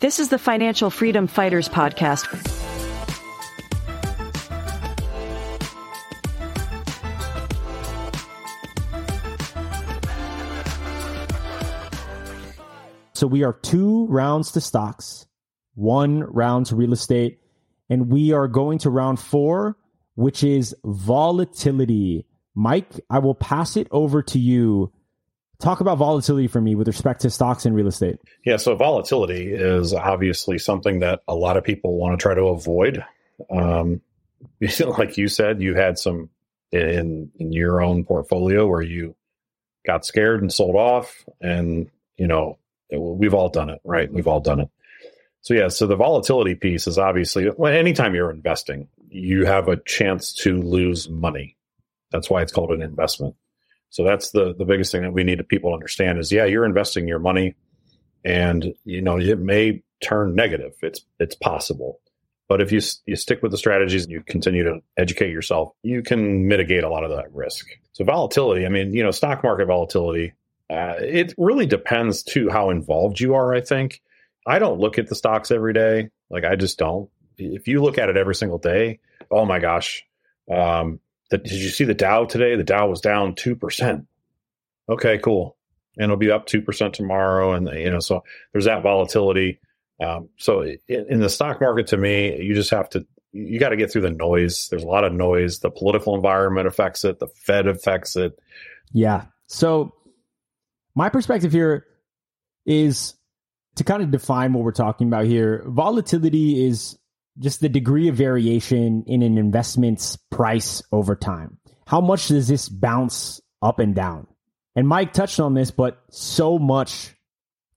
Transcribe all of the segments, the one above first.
This is the Financial Freedom Fighters Podcast. So we are two rounds to stocks, one round to real estate, and we are going to round four, which is volatility. Mike, I will pass it over to you Talk about volatility for me with respect to stocks and real estate. Yeah, so volatility is obviously something that a lot of people want to try to avoid. Um, like you said, you had some in in your own portfolio where you got scared and sold off, and you know we've all done it, right? We've all done it. So yeah, so the volatility piece is obviously anytime you're investing, you have a chance to lose money. That's why it's called an investment. So that's the the biggest thing that we need to people understand is yeah, you're investing your money and you know it may turn negative. It's it's possible. But if you you stick with the strategies and you continue to educate yourself, you can mitigate a lot of that risk. So volatility, I mean, you know, stock market volatility, uh, it really depends too how involved you are. I think I don't look at the stocks every day. Like I just don't. If you look at it every single day, oh my gosh, um, the, did you see the Dow today? The Dow was down 2%. Okay, cool. And it'll be up 2% tomorrow. And, you know, so there's that volatility. Um, so in, in the stock market, to me, you just have to, you got to get through the noise. There's a lot of noise. The political environment affects it. The Fed affects it. Yeah. So my perspective here is to kind of define what we're talking about here. Volatility is just the degree of variation in an investment's price over time. How much does this bounce up and down? And Mike touched on this, but so much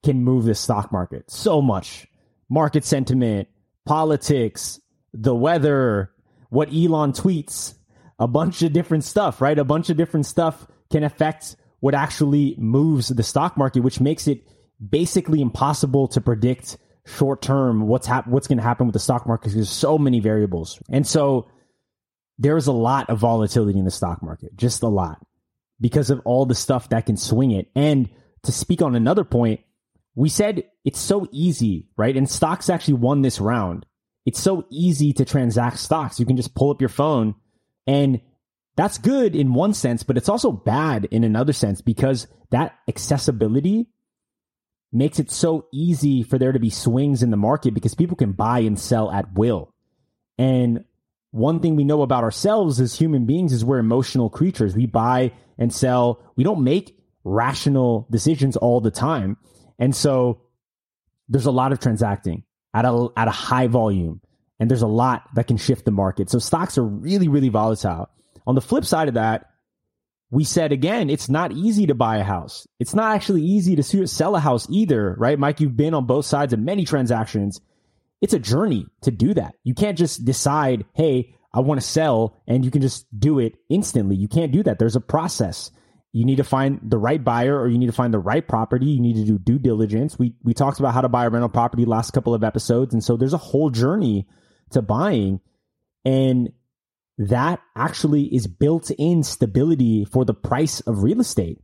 can move the stock market. So much. Market sentiment, politics, the weather, what Elon tweets, a bunch of different stuff, right? A bunch of different stuff can affect what actually moves the stock market, which makes it basically impossible to predict short term what's hap- what's going to happen with the stock market because there's so many variables. And so there's a lot of volatility in the stock market, just a lot because of all the stuff that can swing it. And to speak on another point, we said it's so easy, right? And stocks actually won this round. It's so easy to transact stocks. You can just pull up your phone and that's good in one sense, but it's also bad in another sense because that accessibility makes it so easy for there to be swings in the market because people can buy and sell at will. And one thing we know about ourselves as human beings is we're emotional creatures. We buy and sell. We don't make rational decisions all the time. And so there's a lot of transacting at a, at a high volume and there's a lot that can shift the market. So stocks are really, really volatile. On the flip side of that, we said again, it's not easy to buy a house. It's not actually easy to sell a house either, right? Mike, you've been on both sides of many transactions. It's a journey to do that. You can't just decide, hey, I want to sell and you can just do it instantly. You can't do that. There's a process. You need to find the right buyer or you need to find the right property. You need to do due diligence. We we talked about how to buy a rental property last couple of episodes and so there's a whole journey to buying and that actually is built in stability for the price of real estate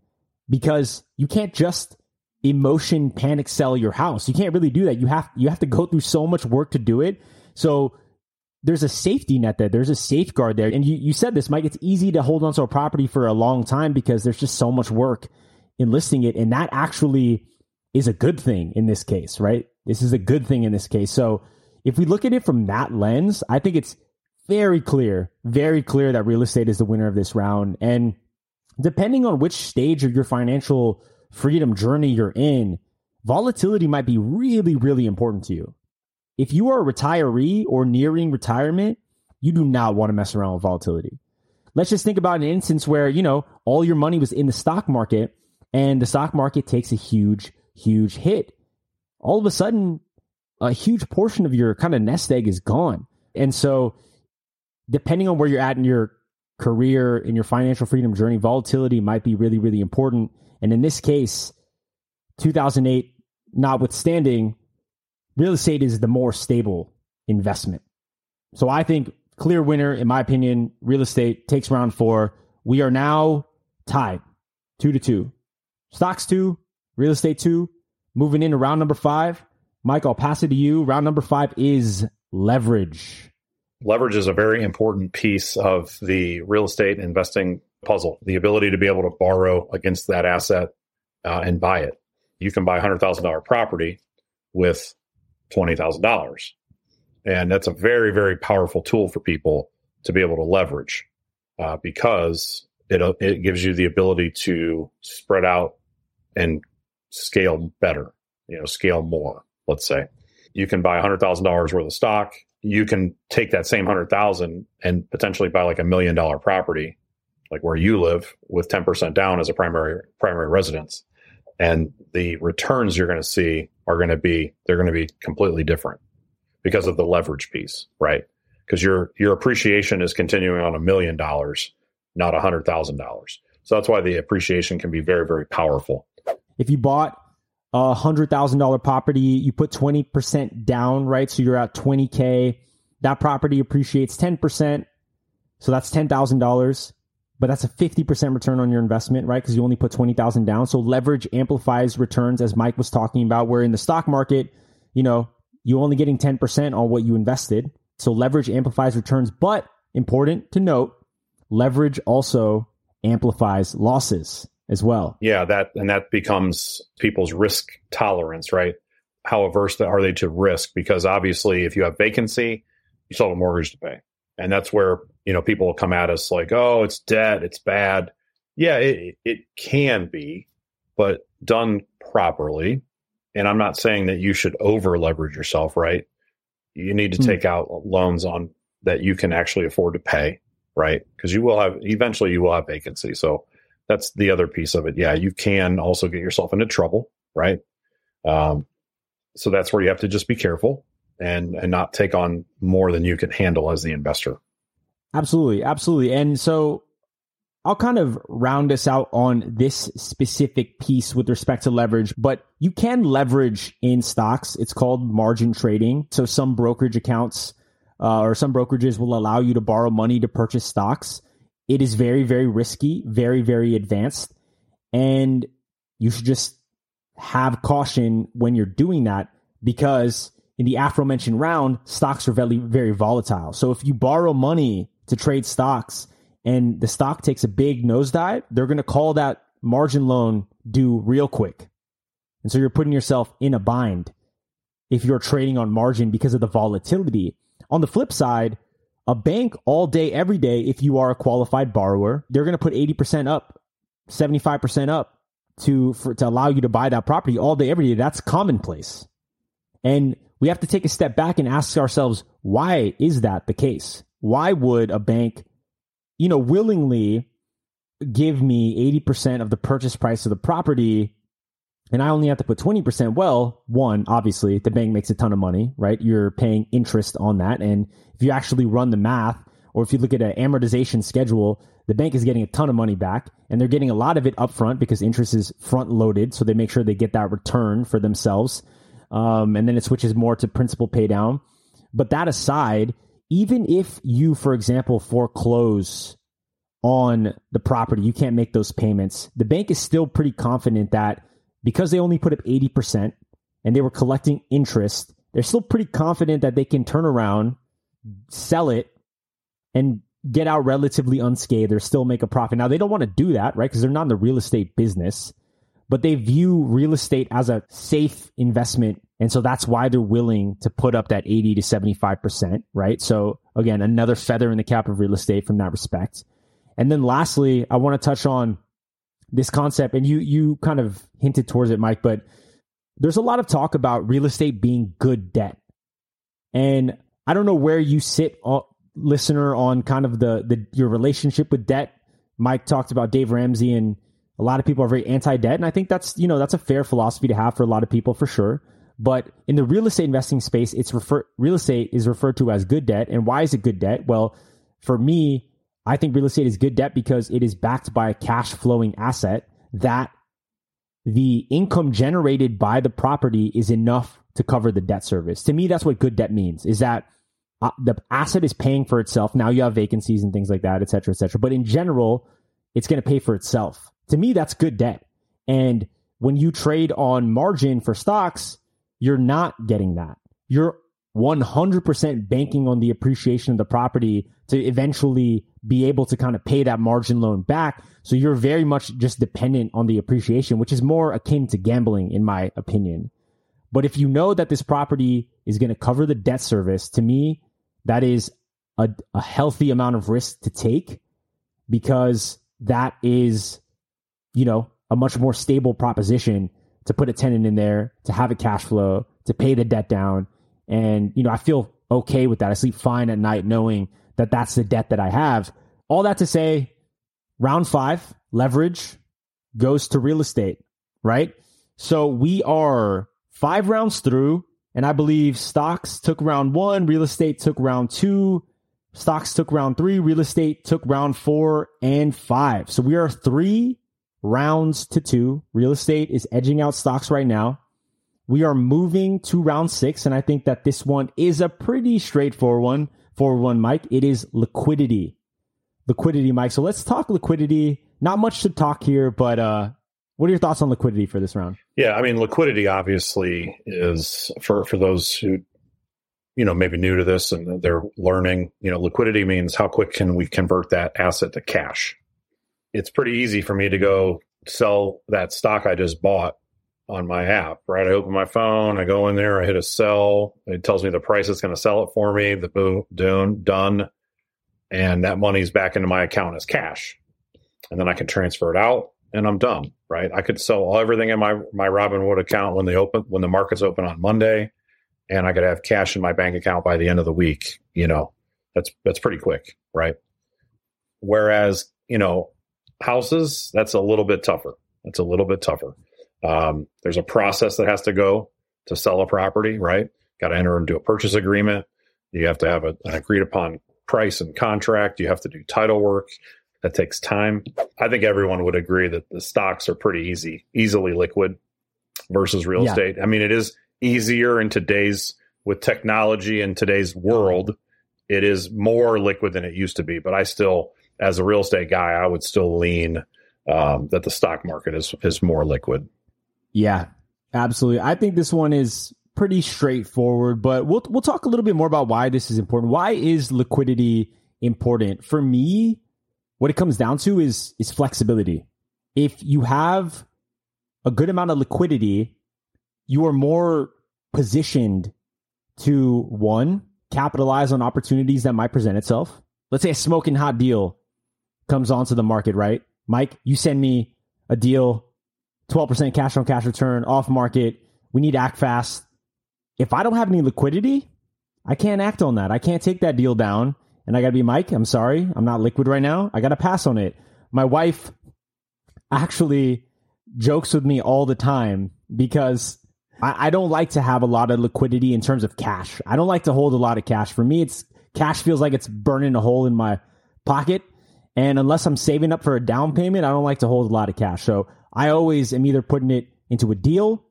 because you can't just emotion panic sell your house. You can't really do that. You have you have to go through so much work to do it. So there's a safety net there. There's a safeguard there. And you, you said this, Mike, it's easy to hold on to a property for a long time because there's just so much work in listing it. And that actually is a good thing in this case, right? This is a good thing in this case. So if we look at it from that lens, I think it's very clear, very clear that real estate is the winner of this round. And depending on which stage of your financial freedom journey you're in, volatility might be really, really important to you. If you are a retiree or nearing retirement, you do not want to mess around with volatility. Let's just think about an instance where, you know, all your money was in the stock market and the stock market takes a huge, huge hit. All of a sudden, a huge portion of your kind of nest egg is gone. And so depending on where you're at in your career, in your financial freedom journey, volatility might be really, really important. And in this case, 2008 notwithstanding, real estate is the more stable investment. So I think clear winner, in my opinion, real estate takes round four. We are now tied two to two. Stocks two, real estate two, moving into round number five. Mike, I'll pass it to you. Round number five is leverage. Leverage is a very important piece of the real estate investing puzzle. The ability to be able to borrow against that asset uh, and buy it. You can buy a hundred thousand dollar property with twenty thousand dollars, and that's a very very powerful tool for people to be able to leverage uh, because it it gives you the ability to spread out and scale better. You know, scale more. Let's say you can buy a hundred thousand dollars worth of stock. You can take that same hundred thousand and potentially buy like a million dollar property, like where you live, with ten percent down as a primary primary residence, and the returns you're going to see are going to be they're going to be completely different because of the leverage piece, right? Because your your appreciation is continuing on a million dollars, not a hundred thousand dollars. So that's why the appreciation can be very very powerful. If you bought a hundred thousand dollar property, you put 20% down, right? So you're at 20K. That property appreciates 10%. So that's $10,000, but that's a 50% return on your investment, right? Cause you only put 20,000 down. So leverage amplifies returns as Mike was talking about, where in the stock market, you know, you're only getting 10% on what you invested. So leverage amplifies returns, but important to note, leverage also amplifies losses as well. Yeah, that and that becomes people's risk tolerance, right? How averse are they to risk? Because obviously, if you have vacancy, you still have a mortgage to pay, and that's where you know people will come at us like, "Oh, it's debt, it's bad." Yeah, it it can be, but done properly. And I'm not saying that you should over leverage yourself, right? You need to hmm. take out loans on that you can actually afford to pay, right? Because you will have eventually you will have vacancy. So that's the other piece of it. Yeah, you can also get yourself into trouble, right? Um, so that's where you have to just be careful and and not take on more than you can handle as the investor. Absolutely, absolutely. And so I'll kind of round us out on this specific piece with respect to leverage, but you can leverage in stocks. It's called margin trading. So some brokerage accounts uh, or some brokerages will allow you to borrow money to purchase stocks. It is very, very risky, very, very advanced. And you should just have caution when you're doing that because in the aforementioned round, stocks are very, very volatile. So if you borrow money to trade stocks and the stock takes a big nosedive, they're going to call that margin loan due real quick. And so you're putting yourself in a bind if you're trading on margin because of the volatility. On the flip side, a bank all day, every day, if you are a qualified borrower, they're going to put 80% up, 75% up to, for, to allow you to buy that property all day, every day. That's commonplace. And we have to take a step back and ask ourselves, why is that the case? Why would a bank, you know, willingly give me 80% of the purchase price of the property and I only have to put 20%, well, one, obviously, the bank makes a ton of money, right? You're paying interest on that. And if you actually run the math, or if you look at an amortization schedule, the bank is getting a ton of money back and they're getting a lot of it upfront because interest is front loaded. So they make sure they get that return for themselves. Um, and then it switches more to principal pay down. But that aside, even if you, for example, foreclose on the property, you can't make those payments, the bank is still pretty confident that because they only put up 80% and they were collecting interest, they're still pretty confident that they can turn around, sell it, and get out relatively unscathed or still make a profit. Now, they don't want to do that, right? Because they're not in the real estate business, but they view real estate as a safe investment. And so that's why they're willing to put up that 80 to 75%, right? So again, another feather in the cap of real estate from that respect. And then lastly, I want to touch on this concept, and you you kind of hinted towards it, Mike, but there's a lot of talk about real estate being good debt, and I don't know where you sit, uh, listener, on kind of the the your relationship with debt. Mike talked about Dave Ramsey, and a lot of people are very anti-debt, and I think that's you know that's a fair philosophy to have for a lot of people for sure. But in the real estate investing space, it's refer real estate is referred to as good debt, and why is it good debt? Well, for me, I think real estate is good debt because it is backed by a cash flowing asset that the income generated by the property is enough to cover the debt service. To me, that's what good debt means is that uh, the asset is paying for itself. Now you have vacancies and things like that, et cetera, et cetera. But in general, it's going to pay for itself. To me, that's good debt. And when you trade on margin for stocks, you're not getting that. You're 100% banking on the appreciation of the property to eventually be able to kind of pay that margin loan back. So you're very much just dependent on the appreciation, which is more akin to gambling, in my opinion. But if you know that this property is going to cover the debt service, to me, that is a, a healthy amount of risk to take because that is, you know, a much more stable proposition to put a tenant in there, to have a cash flow, to pay the debt down. And, you know, I feel okay with that. I sleep fine at night knowing that that's the debt that I have. All that to say, round five, leverage goes to real estate, right? So we are five rounds through, and I believe stocks took round one, real estate took round two, stocks took round three, real estate took round four and five. So we are three rounds to two. Real estate is edging out stocks right now. We are moving to round six, and I think that this one is a pretty straightforward one. For one, Mike, it is liquidity. Liquidity, Mike. So let's talk liquidity. Not much to talk here, but uh, what are your thoughts on liquidity for this round? Yeah, I mean, liquidity obviously is for for those who you know maybe new to this and they're learning. You know, liquidity means how quick can we convert that asset to cash. It's pretty easy for me to go sell that stock I just bought on my app, right? I open my phone, I go in there, I hit a sell. It tells me the price it's going to sell it for me. The boom, done, done, and that money's back into my account as cash, and then I can transfer it out and I'm done, right? I could sell everything in my my Robinhood account when they open when the markets open on Monday, and I could have cash in my bank account by the end of the week. You know, that's that's pretty quick, right? Whereas you know, houses that's a little bit tougher. That's a little bit tougher. Um, there's a process that has to go to sell a property, right? Got to enter into a purchase agreement. You have to have a, an agreed upon price and contract. You have to do title work that takes time. I think everyone would agree that the stocks are pretty easy, easily liquid versus real yeah. estate. I mean, it is easier in today's with technology in today's world. It is more liquid than it used to be, but I still, as a real estate guy, I would still lean um, that the stock market is is more liquid. Yeah, absolutely. I think this one is pretty straightforward, but we'll we'll talk a little bit more about why this is important. Why is liquidity important? For me, what it comes down to is is flexibility. If you have a good amount of liquidity, you are more positioned to one capitalize on opportunities that might present itself. Let's say a smoking hot deal comes onto the market, right? Mike, you send me a deal, 12% cash on cash return off market. We need to act fast. If I don't have any liquidity, I can't act on that. I can't take that deal down and I got to be Mike. I'm sorry, I'm not liquid right now. I got to pass on it. My wife actually jokes with me all the time because I, I, don't like to have a lot of liquidity in terms of cash. I don't like to hold a lot of cash. For me, it's cash feels like it's burning a hole in my pocket. And unless I'm saving up for a down payment, I don't like to hold a lot of cash. So I always am either putting it into a deal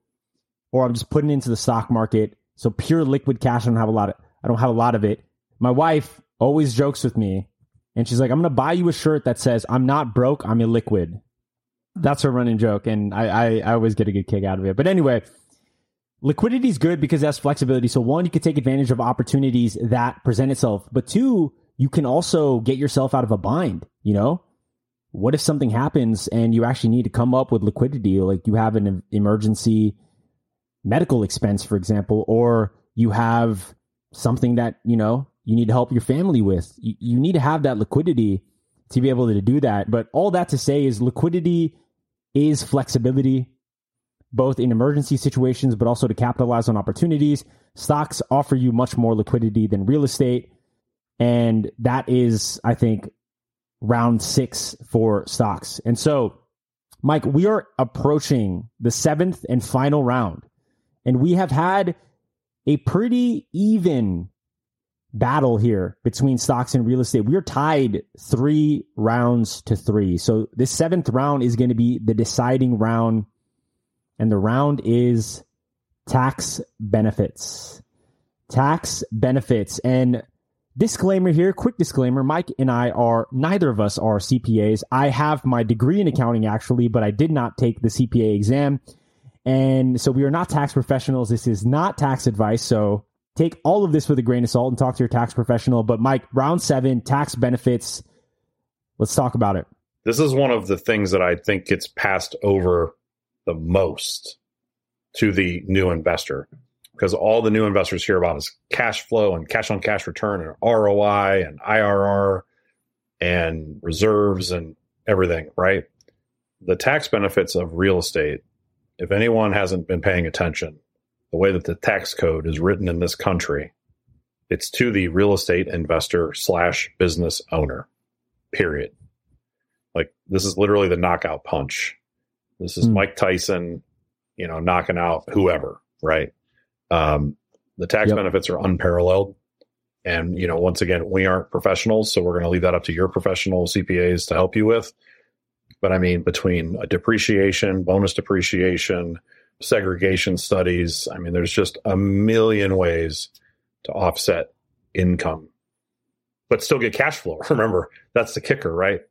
or I'm just putting it into the stock market. So pure liquid cash, I don't have a lot of, I don't have a lot of it. My wife always jokes with me. And she's like, I'm going to buy you a shirt that says, I'm not broke, I'm illiquid. That's her running joke. And I, I, I always get a good kick out of it. But anyway, liquidity is good because that's flexibility. So one, you can take advantage of opportunities that present itself. But two, you can also get yourself out of a bind. You know, what if something happens and you actually need to come up with liquidity? Like you have an emergency medical expense, for example, or you have something that, you know, you need to help your family with. You, you need to have that liquidity to be able to do that. But all that to say is liquidity is flexibility, both in emergency situations, but also to capitalize on opportunities. Stocks offer you much more liquidity than real estate. And that is, I think, round six for stocks. And so, Mike, we are approaching the seventh and final round. And we have had a pretty even battle here between stocks and real estate. We're tied three rounds to three. So this seventh round is going to be the deciding round. And the round is tax benefits. Tax benefits. And disclaimer here, quick disclaimer. Mike and I are, neither of us are CPAs. I have my degree in accounting actually, but I did not take the CPA exam. And so we are not tax professionals. This is not tax advice. So take all of this with a grain of salt and talk to your tax professional. But Mike, round seven, tax benefits. Let's talk about it. This is one of the things that I think gets passed over the most to the new investor because all the new investors hear about is cash flow and cash on cash return and ROI and IRR and reserves and everything, right? The tax benefits of real estate, if anyone hasn't been paying attention, the way that the tax code is written in this country, it's to the real estate investor slash business owner, period. Like this is literally the knockout punch. This is mm. Mike Tyson, you know, knocking out whoever, right? Um, the tax yep. benefits are unparalleled. And, you know, once again, we aren't professionals, so we're going to leave that up to your professional CPAs to help you with. But I mean, between a depreciation, bonus depreciation, segregation studies. I mean, there's just a million ways to offset income, but still get cash flow. Remember, that's the kicker, right?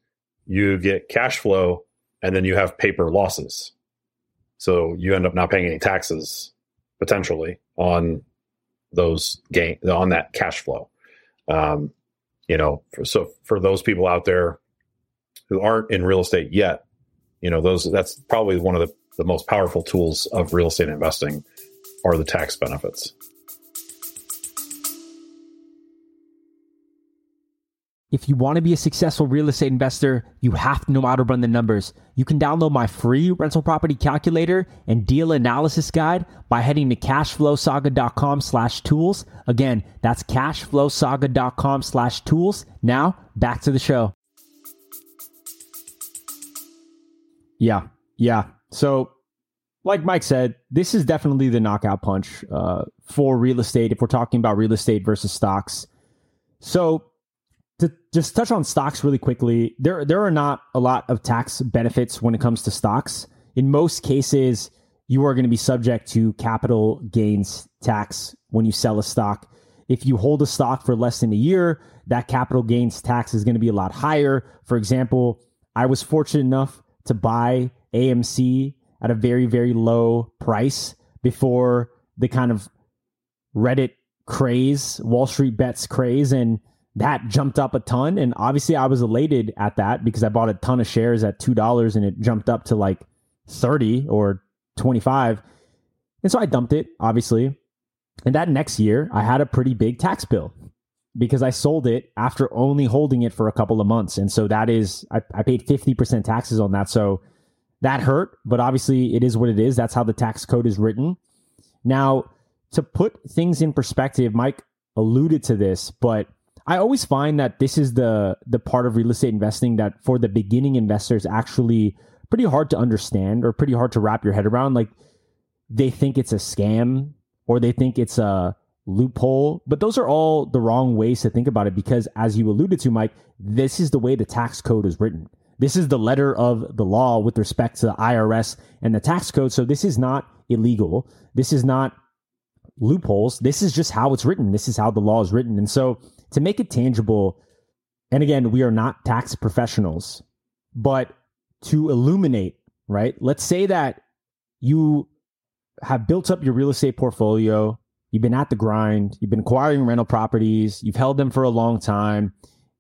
You get cash flow and then you have paper losses. So you end up not paying any taxes potentially on those gain on that cash flow. Um, you know, for, so for those people out there who aren't in real estate yet, you know, those that's probably one of the the most powerful tools of real estate investing are the tax benefits. If you want to be a successful real estate investor, you have to know how to run the numbers. You can download my free rental property calculator and deal analysis guide by heading to cashflowsaga.com slash tools. Again, that's cashflowsaga.com slash tools. Now, back to the show. Yeah, yeah. So, like Mike said, this is definitely the knockout punch uh, for real estate if we're talking about real estate versus stocks. So, to just touch on stocks really quickly, there there are not a lot of tax benefits when it comes to stocks. In most cases, you are going to be subject to capital gains tax when you sell a stock. If you hold a stock for less than a year, that capital gains tax is going to be a lot higher. For example, I was fortunate enough to buy AMC at a very, very low price before the kind of Reddit craze, Wall Street bets craze, and that jumped up a ton. And obviously, I was elated at that because I bought a ton of shares at $2 and it jumped up to like 30 or 25. And so I dumped it, obviously. And that next year, I had a pretty big tax bill because I sold it after only holding it for a couple of months. And so that is, I, I paid 50% taxes on that. So that hurt, but obviously it is what it is. That's how the tax code is written. Now, to put things in perspective, Mike alluded to this, but I always find that this is the the part of real estate investing that for the beginning investors actually pretty hard to understand or pretty hard to wrap your head around. Like they think it's a scam or they think it's a loophole, but those are all the wrong ways to think about it because as you alluded to, Mike, this is the way the tax code is written. This is the letter of the law with respect to the IRS and the tax code. So this is not illegal. This is not loopholes. This is just how it's written. This is how the law is written. And so to make it tangible, and again, we are not tax professionals, but to illuminate, right? Let's say that you have built up your real estate portfolio, you've been at the grind, you've been acquiring rental properties, you've held them for a long time,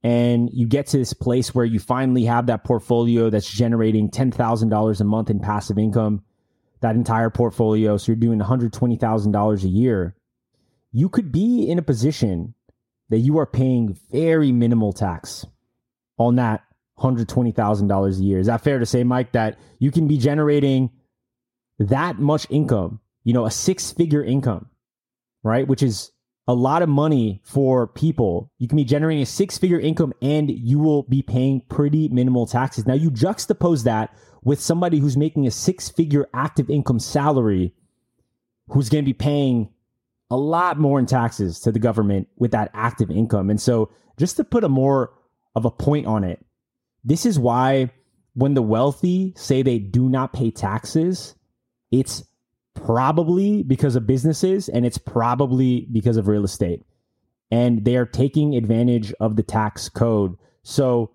and you get to this place where you finally have that portfolio that's generating $10,000 a month in passive income, that entire portfolio. So you're doing $120,000 a year. You could be in a position that you are paying very minimal tax on that $120,000 a year. Is that fair to say, Mike, that you can be generating that much income, you know, a six figure income, right? Which is a lot of money for people. You can be generating a six figure income and you will be paying pretty minimal taxes. Now, you juxtapose that with somebody who's making a six figure active income salary who's going to be paying a lot more in taxes to the government with that active income. And so, just to put a more of a point on it, this is why when the wealthy say they do not pay taxes, it's probably because of businesses and it's probably because of real estate. And they are taking advantage of the tax code. So,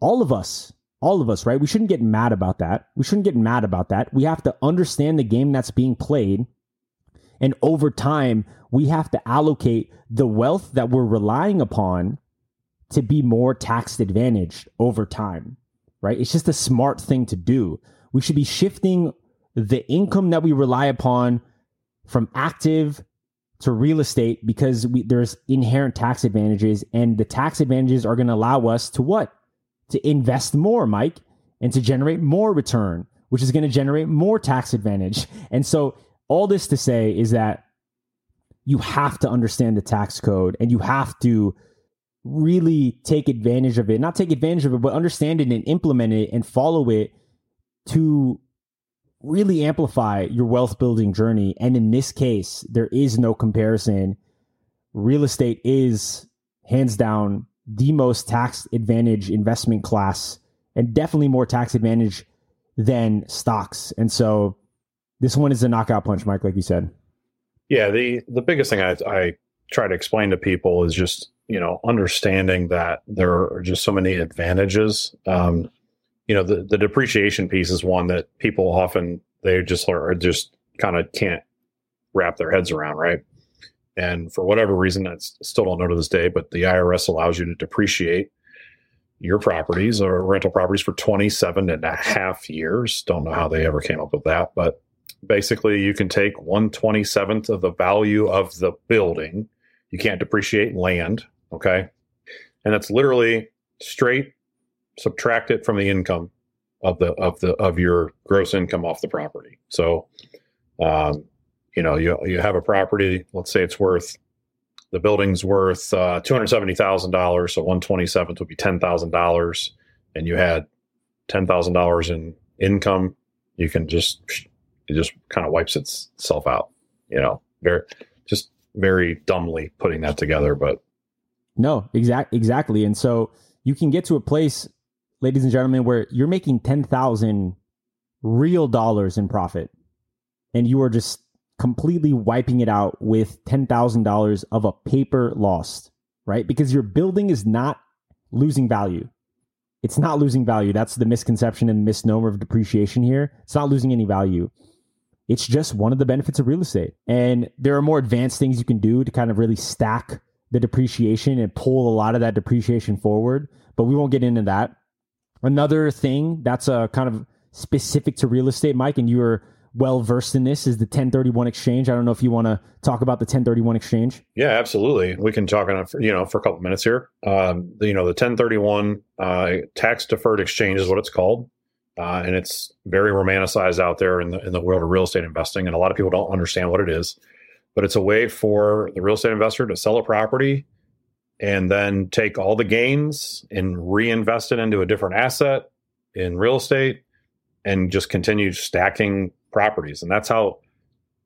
all of us all of us, right? We shouldn't get mad about that. We shouldn't get mad about that. We have to understand the game that's being played. And over time, we have to allocate the wealth that we're relying upon to be more tax advantaged over time, right? It's just a smart thing to do. We should be shifting the income that we rely upon from active to real estate because we, there's inherent tax advantages and the tax advantages are going to allow us to what? To invest more, Mike, and to generate more return, which is going to generate more tax advantage. And so all this to say is that you have to understand the tax code and you have to really take advantage of it, not take advantage of it, but understand it and implement it and follow it to really amplify your wealth building journey. And in this case, there is no comparison. Real estate is hands down the most tax advantage investment class and definitely more tax advantage than stocks. And so this one is a knockout punch, Mike, like you said. Yeah, the the biggest thing I, I try to explain to people is just you know understanding that there are just so many advantages. Um, you know, the the depreciation piece is one that people often they just are just kind of can't wrap their heads around, right? And for whatever reason, I still don't know to this day, but the IRS allows you to depreciate your properties or rental properties for 27 and a half years. Don't know how they ever came up with that, but basically you can take 127th of the value of the building. You can't depreciate land. Okay. And that's literally straight subtract it from the income of the of the of your gross income off the property. So um, you know, you you have a property, let's say it's worth the building's worth uh, two hundred seventy thousand dollars, so one twenty seventh would be ten thousand dollars, and you had ten thousand dollars in income. You can just it just kind of wipes itself out. You know, very just very dumbly putting that together, but no, exact exactly. And so you can get to a place, ladies and gentlemen, where you're making ten thousand real dollars in profit, and you are just completely wiping it out with ten thousand dollars of a paper lost, right? Because your building is not losing value. It's not losing value. That's the misconception and misnomer of depreciation here. It's not losing any value. It's just one of the benefits of real estate. And there are more advanced things you can do to kind of really stack the depreciation and pull a lot of that depreciation forward, but we won't get into that. Another thing that's a uh, kind of specific to real estate, Mike, and you are well versed in this is the 1031 exchange. I don't know if you want to talk about the 1031 exchange. Yeah, absolutely. We can talk on for, you know, for a couple minutes here. Um, you know, the 1031 uh, tax deferred exchange is what it's called. Uh, and it's very romanticized out there in the in the world of real estate investing, and a lot of people don't understand what it is. But it's a way for the real estate investor to sell a property and then take all the gains and reinvest it into a different asset in real estate and just continue stacking properties. And that's how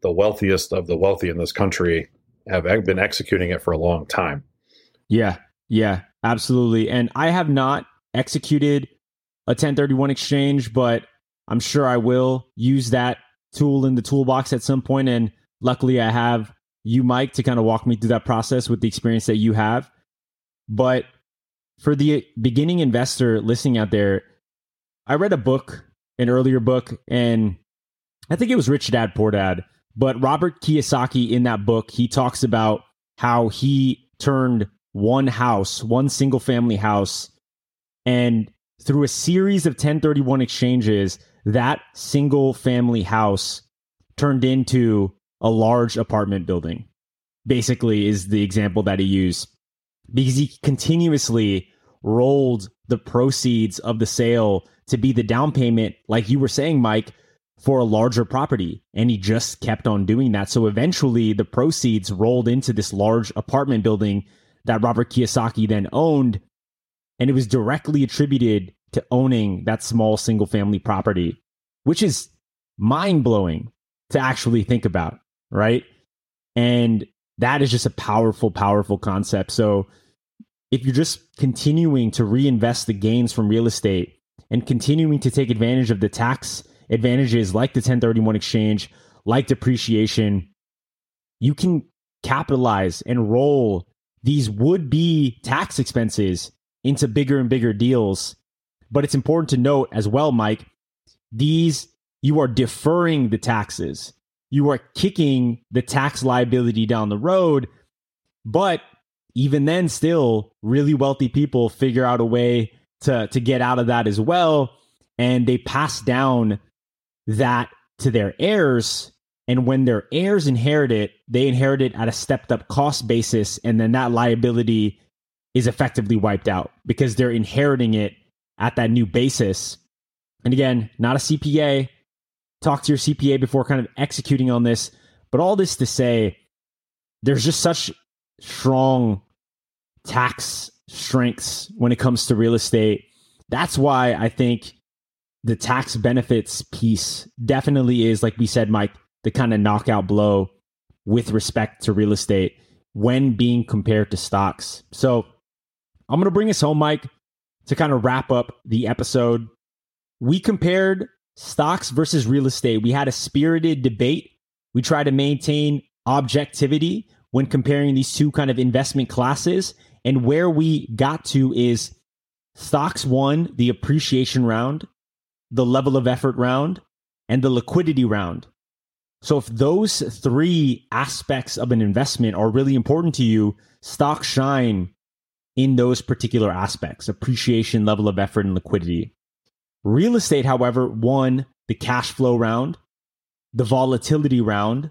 the wealthiest of the wealthy in this country have been executing it for a long time. Yeah, yeah, absolutely. And I have not executed a 1031 exchange, but I'm sure I will use that tool in the toolbox at some point. And luckily, I have you, Mike, to kind of walk me through that process with the experience that you have. But for the beginning investor listening out there, I read a book, an earlier book, and I think it was Rich Dad Poor Dad. But Robert Kiyosaki in that book, he talks about how he turned one house, one single family house, and through a series of 1031 exchanges, that single family house turned into a large apartment building. Basically, is the example that he used because he continuously rolled the proceeds of the sale to be the down payment, like you were saying, Mike, for a larger property. And he just kept on doing that. So eventually, the proceeds rolled into this large apartment building that Robert Kiyosaki then owned and it was directly attributed to owning that small single family property, which is mind blowing to actually think about, right? And that is just a powerful, powerful concept. So if you're just continuing to reinvest the gains from real estate and continuing to take advantage of the tax advantages like the 1031 exchange, like depreciation, you can capitalize and roll these would be tax expenses into bigger and bigger deals But it's important to note as well, Mike, these you are deferring the taxes. You are kicking the tax liability down the road. But even then, still, really wealthy people figure out a way to, to get out of that as well. And they pass down that to their heirs. And when their heirs inherit it, they inherit it at a stepped up cost basis. And then that liability is effectively wiped out because they're inheriting it at that new basis. And again, not a CPA. Talk to your CPA before kind of executing on this. But all this to say, there's just such strong tax strengths when it comes to real estate. That's why I think the tax benefits piece definitely is, like we said, Mike, the kind of knockout blow with respect to real estate when being compared to stocks. So I'm going to bring us home, Mike, to kind of wrap up the episode. We compared stocks versus real estate. We had a spirited debate. We try to maintain objectivity when comparing these two kind of investment classes. And where we got to is stocks won the appreciation round, the level of effort round, and the liquidity round. So if those three aspects of an investment are really important to you, stocks shine in those particular aspects appreciation, level of effort, and liquidity. Real estate, however, won the cash flow round, the volatility round,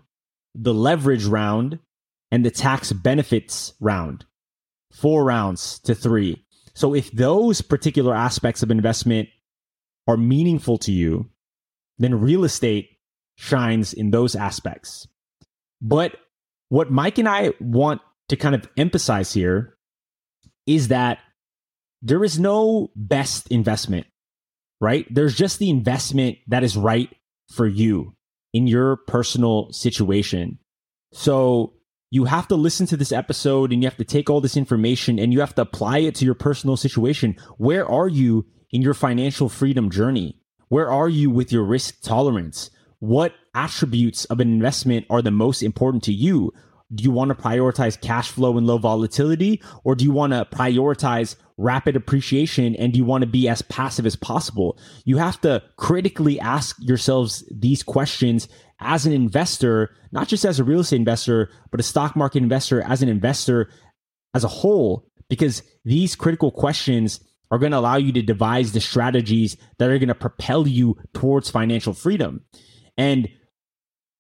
the leverage round, and the tax benefits round. Four rounds to three. So if those particular aspects of investment are meaningful to you, then real estate shines in those aspects. But what Mike and I want to kind of emphasize here is that there is no best investment, right? There's just the investment that is right for you in your personal situation. So you have to listen to this episode and you have to take all this information and you have to apply it to your personal situation. Where are you in your financial freedom journey? Where are you with your risk tolerance? What attributes of an investment are the most important to you? Do you want to prioritize cash flow and low volatility, or do you want to prioritize rapid appreciation and do you want to be as passive as possible? You have to critically ask yourselves these questions as an investor, not just as a real estate investor, but a stock market investor, as an investor as a whole, because these critical questions are going to allow you to devise the strategies that are going to propel you towards financial freedom. And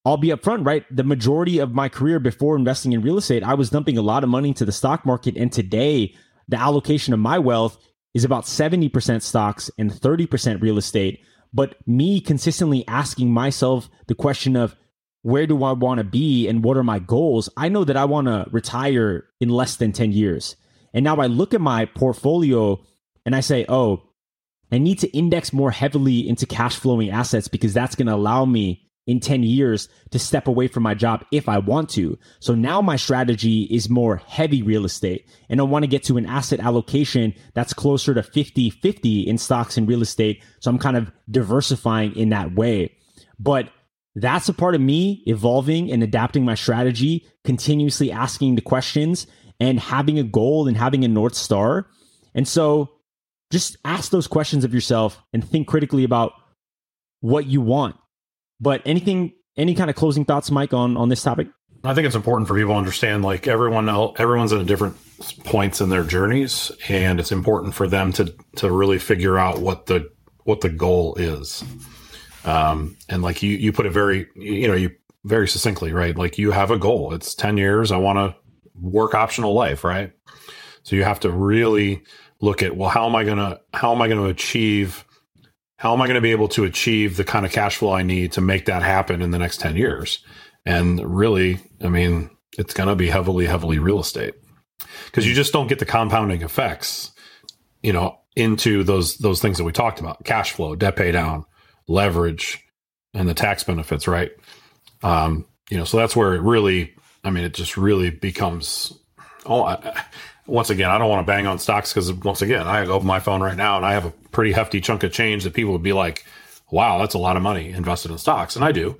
I'll be upfront, right? The majority of my career before investing in real estate, I was dumping a lot of money into the stock market. And today, the allocation of my wealth is about 70% stocks and 30% real estate. But me consistently asking myself the question of where do I want to be and what are my goals? I know that I want to retire in less than 10 years. And now I look at my portfolio and I say, oh, I need to index more heavily into cash flowing assets because that's going to allow me in 10 years to step away from my job if I want to. So now my strategy is more heavy real estate and I want to get to an asset allocation that's closer to 50 50 in stocks and real estate. So I'm kind of diversifying in that way. But that's a part of me evolving and adapting my strategy, continuously asking the questions and having a goal and having a North Star. And so just ask those questions of yourself and think critically about what you want but anything, any kind of closing thoughts, Mike, on on this topic? I think it's important for people to understand like everyone else, everyone's at different points in their journeys, and it's important for them to to really figure out what the what the goal is. Um, and like you you put it very you know you very succinctly right like you have a goal it's 10 years i want to work optional life right so you have to really look at well how am i to how am i to achieve how am I going to be able to achieve the kind of cash flow I need to make that happen in the next 10 years? And really, I mean, it's going to be heavily, heavily real estate because you just don't get the compounding effects, you know, into those, those things that we talked about cash flow, debt pay down, leverage, and the tax benefits, right? Um, you know, so that's where it really, I mean, it just really becomes, oh, I, once again, I don't want to bang on stocks because once again, I open my phone right now and I have a pretty hefty chunk of change that people would be like, wow, that's a lot of money invested in stocks. And I do.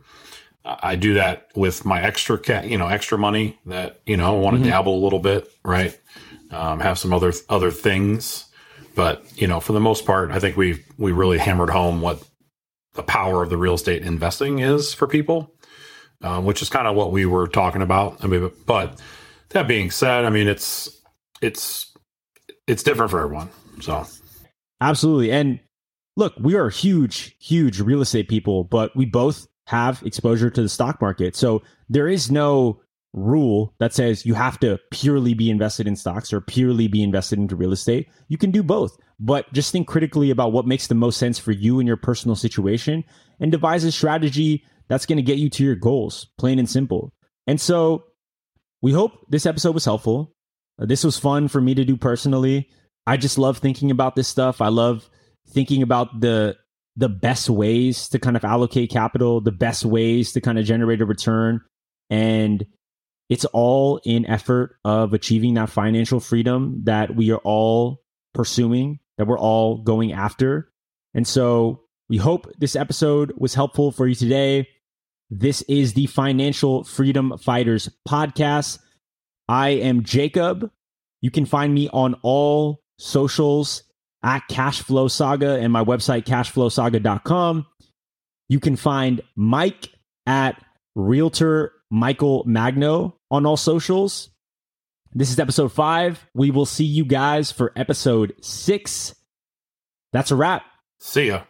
I do that with my extra, ca- you know, extra money that, you know, want to mm-hmm. dabble a little bit, right? Um, have some other, other things. But you know, for the most part, I think we we really hammered home what the power of the real estate investing is for people, um, which is kind of what we were talking about. I mean, but that being said, I mean it's it's it's different for everyone. So absolutely, and look, we are huge, huge real estate people, but we both have exposure to the stock market. So there is no rule that says you have to purely be invested in stocks or purely be invested into real estate. You can do both, but just think critically about what makes the most sense for you and your personal situation and devise a strategy that's going to get you to your goals, plain and simple. And so we hope this episode was helpful. Uh, this was fun for me to do personally. I just love thinking about this stuff. I love thinking about the the best ways to kind of allocate capital, the best ways to kind of generate a return and it's all in effort of achieving that financial freedom that we are all pursuing, that we're all going after. And so we hope this episode was helpful for you today. This is the Financial Freedom Fighters podcast. I am Jacob. You can find me on all socials at Cashflow Saga and my website, cashflowsaga.com. You can find Mike at Realtor Michael Magno on all socials. This is episode five. We will see you guys for episode six. That's a wrap. See ya.